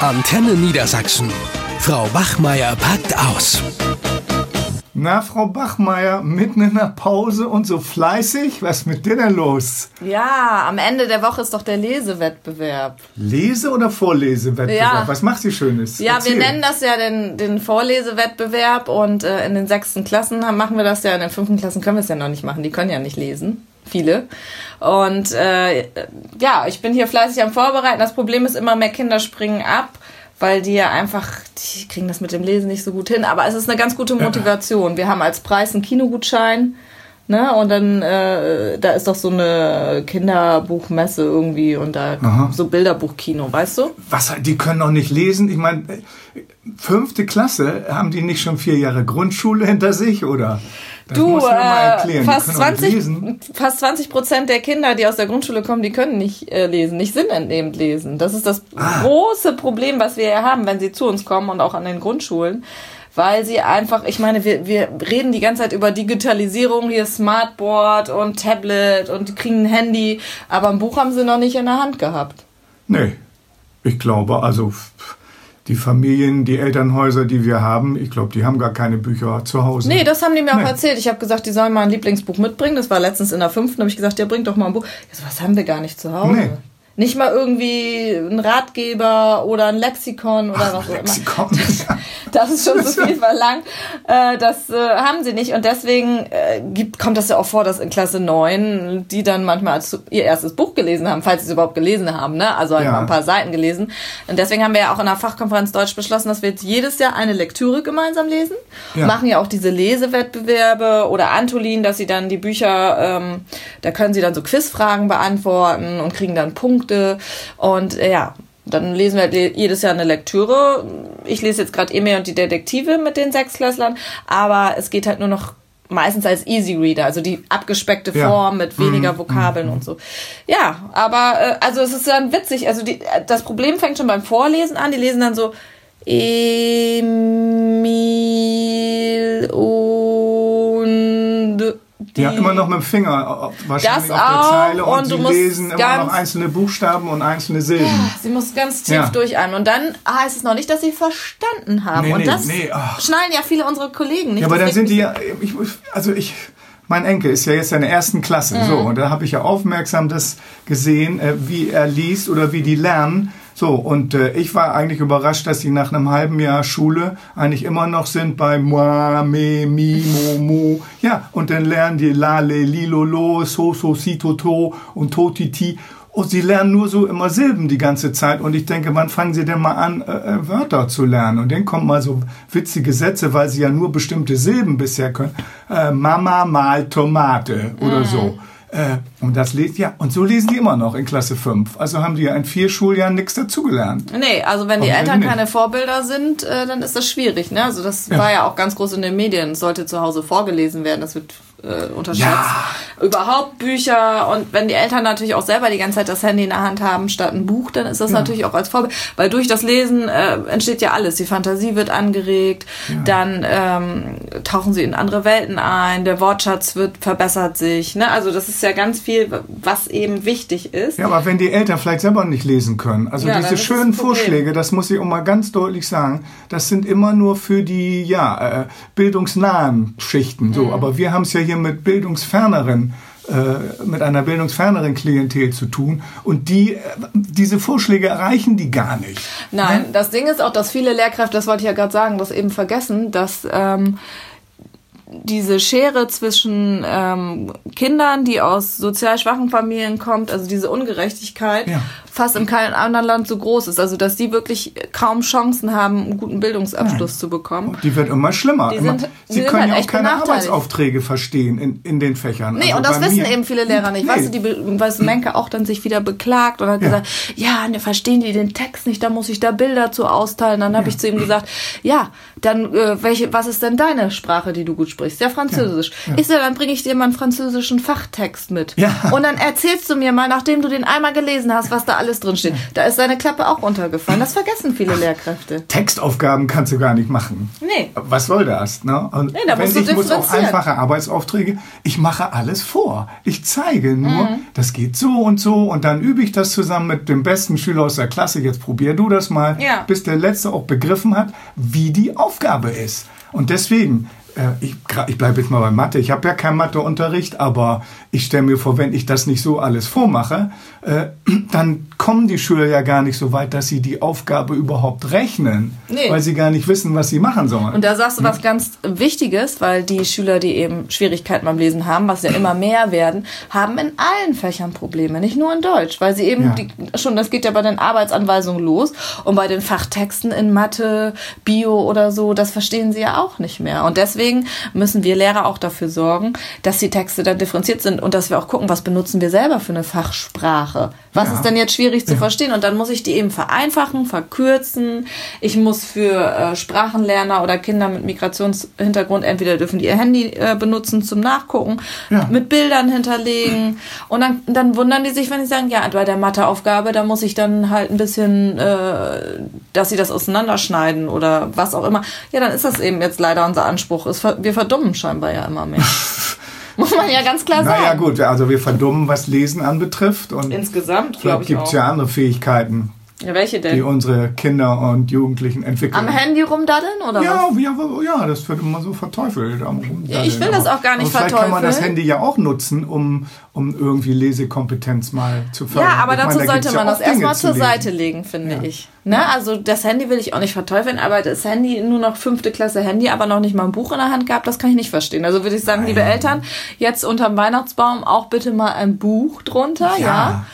Antenne Niedersachsen. Frau Bachmeier packt aus. Na, Frau Bachmeier, mitten in der Pause und so fleißig? Was ist mit dir denn los? Ja, am Ende der Woche ist doch der Lesewettbewerb. Lese- oder Vorlesewettbewerb? Ja. Was macht sie Schönes? Ja, Erzähl. wir nennen das ja den, den Vorlesewettbewerb und äh, in den sechsten Klassen machen wir das ja, in den fünften Klassen können wir es ja noch nicht machen, die können ja nicht lesen. Viele. Und äh, ja, ich bin hier fleißig am Vorbereiten. Das Problem ist immer, mehr Kinder springen ab, weil die ja einfach, die kriegen das mit dem Lesen nicht so gut hin. Aber es ist eine ganz gute Motivation. Wir haben als Preis einen Kinogutschein. Ne? Und dann, äh, da ist doch so eine Kinderbuchmesse irgendwie und da Aha. so Bilderbuchkino, weißt du? Was, die können doch nicht lesen? Ich meine, fünfte Klasse, haben die nicht schon vier Jahre Grundschule hinter sich, oder? Das Du, äh, fast, können doch nicht 20, lesen. fast 20 Prozent der Kinder, die aus der Grundschule kommen, die können nicht äh, lesen, nicht sinnentnehmend lesen. Das ist das Ah. große Problem, was wir haben, wenn sie zu uns kommen und auch an den Grundschulen. Weil sie einfach, ich meine, wir, wir reden die ganze Zeit über Digitalisierung, hier Smartboard und Tablet und kriegen ein Handy, aber ein Buch haben sie noch nicht in der Hand gehabt. Nee, ich glaube, also die Familien, die Elternhäuser, die wir haben, ich glaube, die haben gar keine Bücher zu Hause. Nee, das haben die mir auch Nee. erzählt. Ich habe gesagt, die sollen mal ein Lieblingsbuch mitbringen. Das war letztens in der fünften. habe ich gesagt, ja, bring doch mal ein Buch. Ja, so was haben wir gar nicht zu Hause. Nee. Nicht mal irgendwie ein Ratgeber oder ein Lexikon oder was auch immer. Lexikon. Das ist schon zu viel verlangt. Äh, das äh, haben sie nicht. Und deswegen äh, gibt, kommt das ja auch vor, dass in Klasse 9 die dann manchmal als ihr erstes Buch gelesen haben, falls sie es überhaupt gelesen haben. Ne? Also halt Ja. mal ein paar Seiten gelesen. Und deswegen haben wir ja auch in der Fachkonferenz Deutsch beschlossen, dass wir jetzt jedes Jahr eine Lektüre gemeinsam lesen. Ja. Machen ja auch diese Lesewettbewerbe oder Antolin, dass sie dann die Bücher, ähm, da können sie dann so Quizfragen beantworten und kriegen dann Punkte. Und äh, ja, dann lesen wir halt jedes Jahr eine Lektüre. Ich lese jetzt gerade Emil und die Detektive mit den Sechsklässlern, aber es geht halt nur noch meistens als Easy Reader, also die abgespeckte Ja. Form mit weniger Vokabeln und so. Ja, aber äh, also es ist dann witzig. Also die, äh, das Problem fängt schon beim Vorlesen an. Die lesen dann so Emil und die. Ja, immer noch mit dem Finger, äh, wahrscheinlich Das auf der Zeile und, und sie lesen immer noch einzelne Buchstaben und einzelne Silben. Sie muss ganz tief Ja. durchatmen. Und dann heißt es noch nicht, dass sie verstanden haben. Nee, und nee, das nee, ach. schneiden ja viele unserer Kollegen nicht. Ja, aber dann sind die ja, ich, also ich, mein Enkel ist ja jetzt in der ersten Klasse, so, Mhm. und da habe ich ja aufmerksam das gesehen, äh, wie er liest oder wie die lernen. So, und äh, ich war eigentlich überrascht, dass die nach einem halben Jahr Schule eigentlich immer noch sind bei moi, me, mi, mo, mo. Ja, und dann lernen die la, le, li, lo, lo, so, so, si, to, to und to, ti, ti. Und sie lernen nur so immer Silben die ganze Zeit. Und ich denke, wann fangen sie denn mal an, äh, äh, Wörter zu lernen? Und dann kommen mal so witzige Sätze, weil sie ja nur bestimmte Silben bisher können. Äh, Mama mal Tomate oder so. Äh, und das lesen, ja, und so lesen die immer noch in Klasse 5. Also haben die ja in vier Schuljahren nichts dazugelernt. Nee, also wenn die Eltern keine Vorbilder sind, äh, dann ist das schwierig. Ne? Also das war ja auch ganz groß in den Medien. Es sollte zu Hause vorgelesen werden. Das wird äh, unterschätzt. Überhaupt Bücher und wenn die Eltern natürlich auch selber die ganze Zeit das Handy in der Hand haben statt ein Buch, dann ist das natürlich auch als Vorbild. Weil durch das Lesen äh, entsteht ja alles. Die Fantasie wird angeregt, dann ähm, tauchen sie in andere Welten ein, der Wortschatz wird verbessert sich. Ne? Also das ist ja ganz viel, was eben wichtig ist. Ja, aber wenn die Eltern vielleicht selber nicht lesen können, also Ja, diese das schönen Problem. Vorschläge, das muss ich auch mal ganz deutlich sagen, das sind immer nur für die ja, äh, bildungsnahen Schichten. Mhm. So, aber wir haben es ja hier mit bildungsferneren äh, mit einer bildungsferneren Klientel zu tun und die äh, diese Vorschläge erreichen die gar nicht. Nein, das Ding ist auch, dass viele Lehrkräfte, das wollte ich ja gerade sagen, das eben vergessen, dass ähm, diese Schere zwischen ähm, Kindern, die aus sozial schwachen Familien kommt, also diese Ungerechtigkeit, Ja. Fast in keinem anderen Land so groß ist. Also dass die wirklich kaum Chancen haben, einen guten Bildungsabschluss zu bekommen. Die wird immer schlimmer. Die immer, sind- die sie können halt ja auch keine. Arbeitsaufträge verstehen in, in den Fächern. Nee, Also und das wissen mir- eben viele Lehrer nicht. Nee. Weißt du, die, weißt Menke auch dann sich wieder beklagt und hat Ja. gesagt, ja, ne, verstehen die den Text nicht, da muss ich da Bilder zu austeilen. Dann habe ich zu ihm gesagt, ja, dann, äh, welche, was ist denn deine Sprache, die du gut sprichst, ja Französisch. Ich so, dann bringe ich dir mal einen französischen Fachtext mit. Ja. Und dann erzählst du mir mal, nachdem du den einmal gelesen hast, was da alles drin steht. Da ist seine Klappe auch runtergefallen. Das vergessen viele Lehrkräfte. Textaufgaben kannst du gar nicht machen. Nee. Was soll das? Ne? Und Nee, da wenn musst du ich muss auch einfache Arbeitsaufträge, ich mache alles vor. Ich zeige nur, Mhm. das geht so und so und dann übe ich das zusammen mit dem besten Schüler aus der Klasse. Jetzt probier du das mal, Ja. bis der Letzte auch begriffen hat, wie die Aufgabe ist. Und deswegen, ich, gra- ich bleibe jetzt mal bei Mathe. Ich habe ja keinen Matheunterricht, aber ich stelle mir vor, wenn ich das nicht so alles vormache, äh, dann kommen die Schüler ja gar nicht so weit, dass sie die Aufgabe überhaupt rechnen, Nee. weil sie gar nicht wissen, was sie machen sollen. Und da sagst du was ganz Wichtiges, weil die Schüler, die eben Schwierigkeiten beim Lesen haben, was ja immer mehr werden, haben in allen Fächern Probleme, nicht nur in Deutsch, weil sie eben Ja. die, schon, das geht ja bei den Arbeitsanweisungen los und bei den Fachtexten in Mathe, Bio oder so, das verstehen sie ja auch nicht mehr. Und deswegen müssen wir Lehrer auch dafür sorgen, dass die Texte dann differenziert sind und dass wir auch gucken, was benutzen wir selber für eine Fachsprache. Was Ja. ist denn jetzt schwierig zu verstehen? Und dann muss ich die eben vereinfachen, verkürzen. Ich muss für äh, Sprachenlerner oder Kinder mit Migrationshintergrund entweder dürfen die ihr Handy äh, benutzen zum Nachgucken, Ja. mit Bildern hinterlegen. Und dann, dann wundern die sich, wenn sie sagen, ja, bei der Matheaufgabe, da muss ich dann halt ein bisschen, äh, dass sie das auseinanderschneiden oder was auch immer. Ja, dann ist das eben jetzt leider unser Anspruch. Es ver- Wir verdummen scheinbar ja immer mehr. muss man ja ganz klar sagen. Naja gut, also wir verdummen, was Lesen anbetrifft und Insgesamt, glaube ich gibt es ja andere Fähigkeiten, Ja, welche die denn? unsere Kinder und Jugendlichen entwickeln. Am Handy rumdaddeln oder ja, was? ja, ja, das wird immer so verteufelt. am Rumdaddeln. ich will das auch gar nicht aber Vielleicht kann man das verteufeln. Handy ja auch nutzen, um, um irgendwie Lesekompetenz mal zu fördern. Ja, aber Ich meine, dazu da sollte gibt's ja man das erstmal zu zur lesen. Seite legen, finde ich. Ne? Also das Handy will ich auch nicht verteufeln, aber das Handy, nur noch fünfte Klasse Handy, aber noch nicht mal ein Buch in der Hand gehabt, das kann ich nicht verstehen. Also würde ich sagen, liebe Eltern, jetzt unterm Weihnachtsbaum auch bitte mal ein Buch drunter, ja.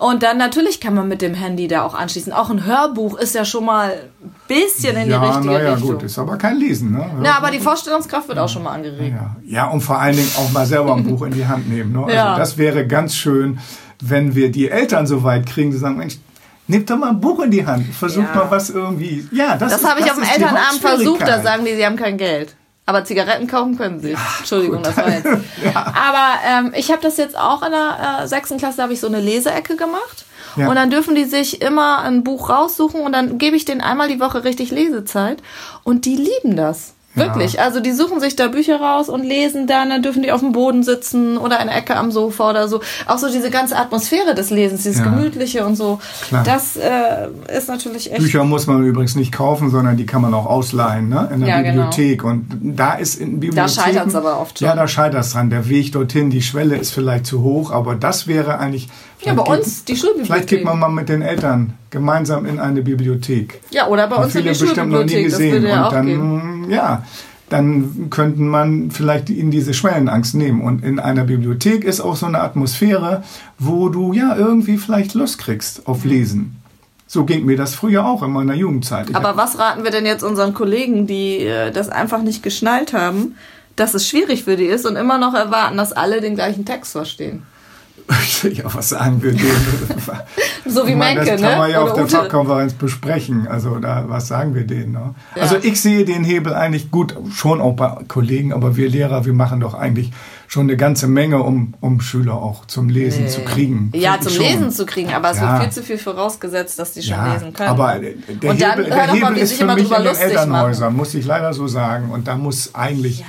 Ja. Und dann natürlich kann man mit dem Handy da auch anschließen. Auch ein Hörbuch ist ja schon mal ein bisschen in die Ja, richtige naja, Richtung. gut, ist aber kein Lesen. Ne? Na, aber die Vorstellungskraft wird auch schon mal angeregt. Ja. ja, und vor allen Dingen auch mal selber ein Buch in die Hand nehmen. Ne? Also Ja. das wäre ganz schön, wenn wir die Eltern so weit kriegen, zu sagen, Mensch, nehmt doch mal ein Buch in die Hand, versucht Ja. mal was irgendwie. Ja, das, Das habe ich auf dem die Elternabend versucht, da sagen die, sie haben kein Geld. Aber Zigaretten kaufen können sie. Entschuldigung, das war jetzt. Aber ähm, ich habe das jetzt auch in der äh, sechsten Klasse, da habe ich so eine Leseecke gemacht. Ja. Und dann dürfen die sich immer ein Buch raussuchen und dann gebe ich denen einmal die Woche richtig Lesezeit. Und die lieben das. Wirklich. Also die suchen sich da Bücher raus und lesen dann, dann dürfen die auf dem Boden sitzen oder in der Ecke am Sofa oder so. Auch so diese ganze Atmosphäre des Lesens, dieses Ja. Gemütliche und so. Klar. Das äh, ist natürlich echt. Bücher muss man übrigens nicht kaufen, sondern die kann man auch ausleihen ne? in der Ja, genau. Bibliothek. Und da ist in Bibliotheken... scheitert's aber oft schon. Ja, da scheitert es dran. Der Weg dorthin, die Schwelle ist vielleicht zu hoch, aber das wäre eigentlich... Ja, bei uns die Schulbibliothek. Vielleicht geht man mal mit den Eltern gemeinsam in eine Bibliothek. Ja, oder bei uns in die bestimmt noch nie gesehen. würde ja und auch dann, gehen. ja, dann könnten man vielleicht in diese Schwellenangst nehmen. Und in einer Bibliothek ist auch so eine Atmosphäre, wo du ja irgendwie vielleicht Lust kriegst auf Lesen. So ging mir das früher auch in meiner Jugendzeit. Ich Aber was raten wir denn jetzt unseren Kollegen, die äh, das einfach nicht geschnallt haben, dass es schwierig für die ist und immer noch erwarten, dass alle den gleichen Text verstehen? Ja, was sagen wir denen? So wie meine, Menke, das kann ne? man ja auf der Ute. Fachkonferenz besprechen. Also da, was sagen wir denen? Ne? Ja. Also ich sehe den Hebel eigentlich gut, schon auch bei Kollegen, aber wir Lehrer, wir machen doch eigentlich schon eine ganze Menge, um, um Schüler auch zum Lesen zu kriegen. Ja, zum schon. Lesen zu kriegen, aber es Ja. wird viel zu viel vorausgesetzt, dass die schon Ja, lesen können. aber der Und Hebel, der mal, Hebel wie ist sich für immer mich drüber in den lustig Elternhäusern, muss ich leider so sagen. Und da muss eigentlich ja,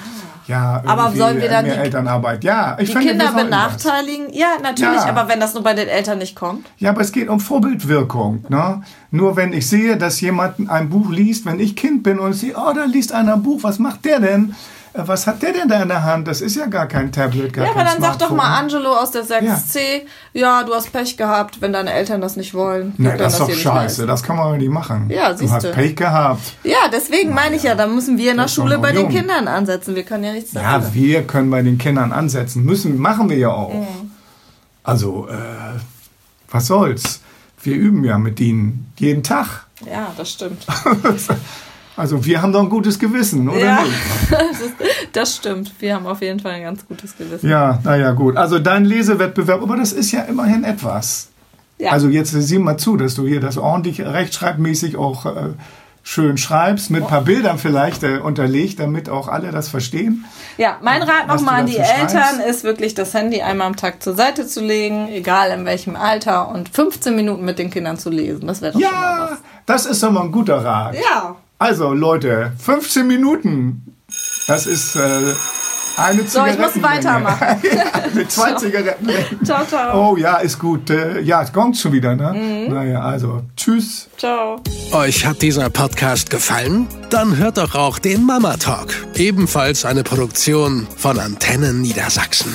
Aber irgendwie sollen wir dann mehr die- Elternarbeit. Ja, ich die finde, Kinder sollten das. benachteiligen? Ja, natürlich, Ja. aber wenn das nur bei den Eltern nicht kommt. Ja, aber es geht um Vorbildwirkung. Ne? Nur wenn ich sehe, dass jemand ein Buch liest, wenn ich Kind bin und ich sehe, oh, da liest einer ein Buch, was macht der denn? Äh, Was hat der denn da in der Hand? Das ist ja gar kein Tablet, gar Ja, aber dann sag doch Smartphone. mal Angelo aus der 6C, ja. du hast Pech gehabt, wenn deine Eltern das nicht wollen. Nee, das ist doch scheiße, das kann man doch nicht machen. Ja, du siehste. hast Pech gehabt. Ja, deswegen meine ich ja, da müssen wir in der Schule bei den. Kindern ansetzen. Wir können ja nichts Ja, dafür. wir können bei den Kindern ansetzen. Müssen, machen wir ja auch. Mhm. Also, äh, was soll's? Wir üben ja mit ihnen jeden Tag. Ja, das stimmt. Also, wir haben doch ein gutes Gewissen, oder Ja, nicht? das, ist, das stimmt. Wir haben auf jeden Fall ein ganz gutes Gewissen. Ja, naja, gut. Also, dein Lesewettbewerb, aber das ist ja immerhin etwas. Ja. Also, jetzt sieh mal zu, dass du hier das ordentlich rechtschreibmäßig auch äh, schön schreibst, mit ein paar Bildern vielleicht äh, unterlegt, damit auch alle das verstehen. Ja, mein Rat nochmal an die Eltern schreibst. ist wirklich das Handy einmal am Tag zur Seite zu legen, egal in welchem Alter, und 15 Minuten mit den Kindern zu lesen. Das wäre doch schon mal Ja, was. das ist doch mal ein guter Rat. Ja. Also Leute, 15 Minuten. Das ist äh, eine So, ich muss weitermachen. ja, mit zwei Zigaretten. Ciao, ciao. Oh ja, ist gut. Äh, ja, es kommt schon wieder, ne? Mhm. Naja, also tschüss. Ciao. Euch hat dieser Podcast gefallen? Dann hört doch auch den Mama Talk, ebenfalls eine Produktion von Antennen Niedersachsen.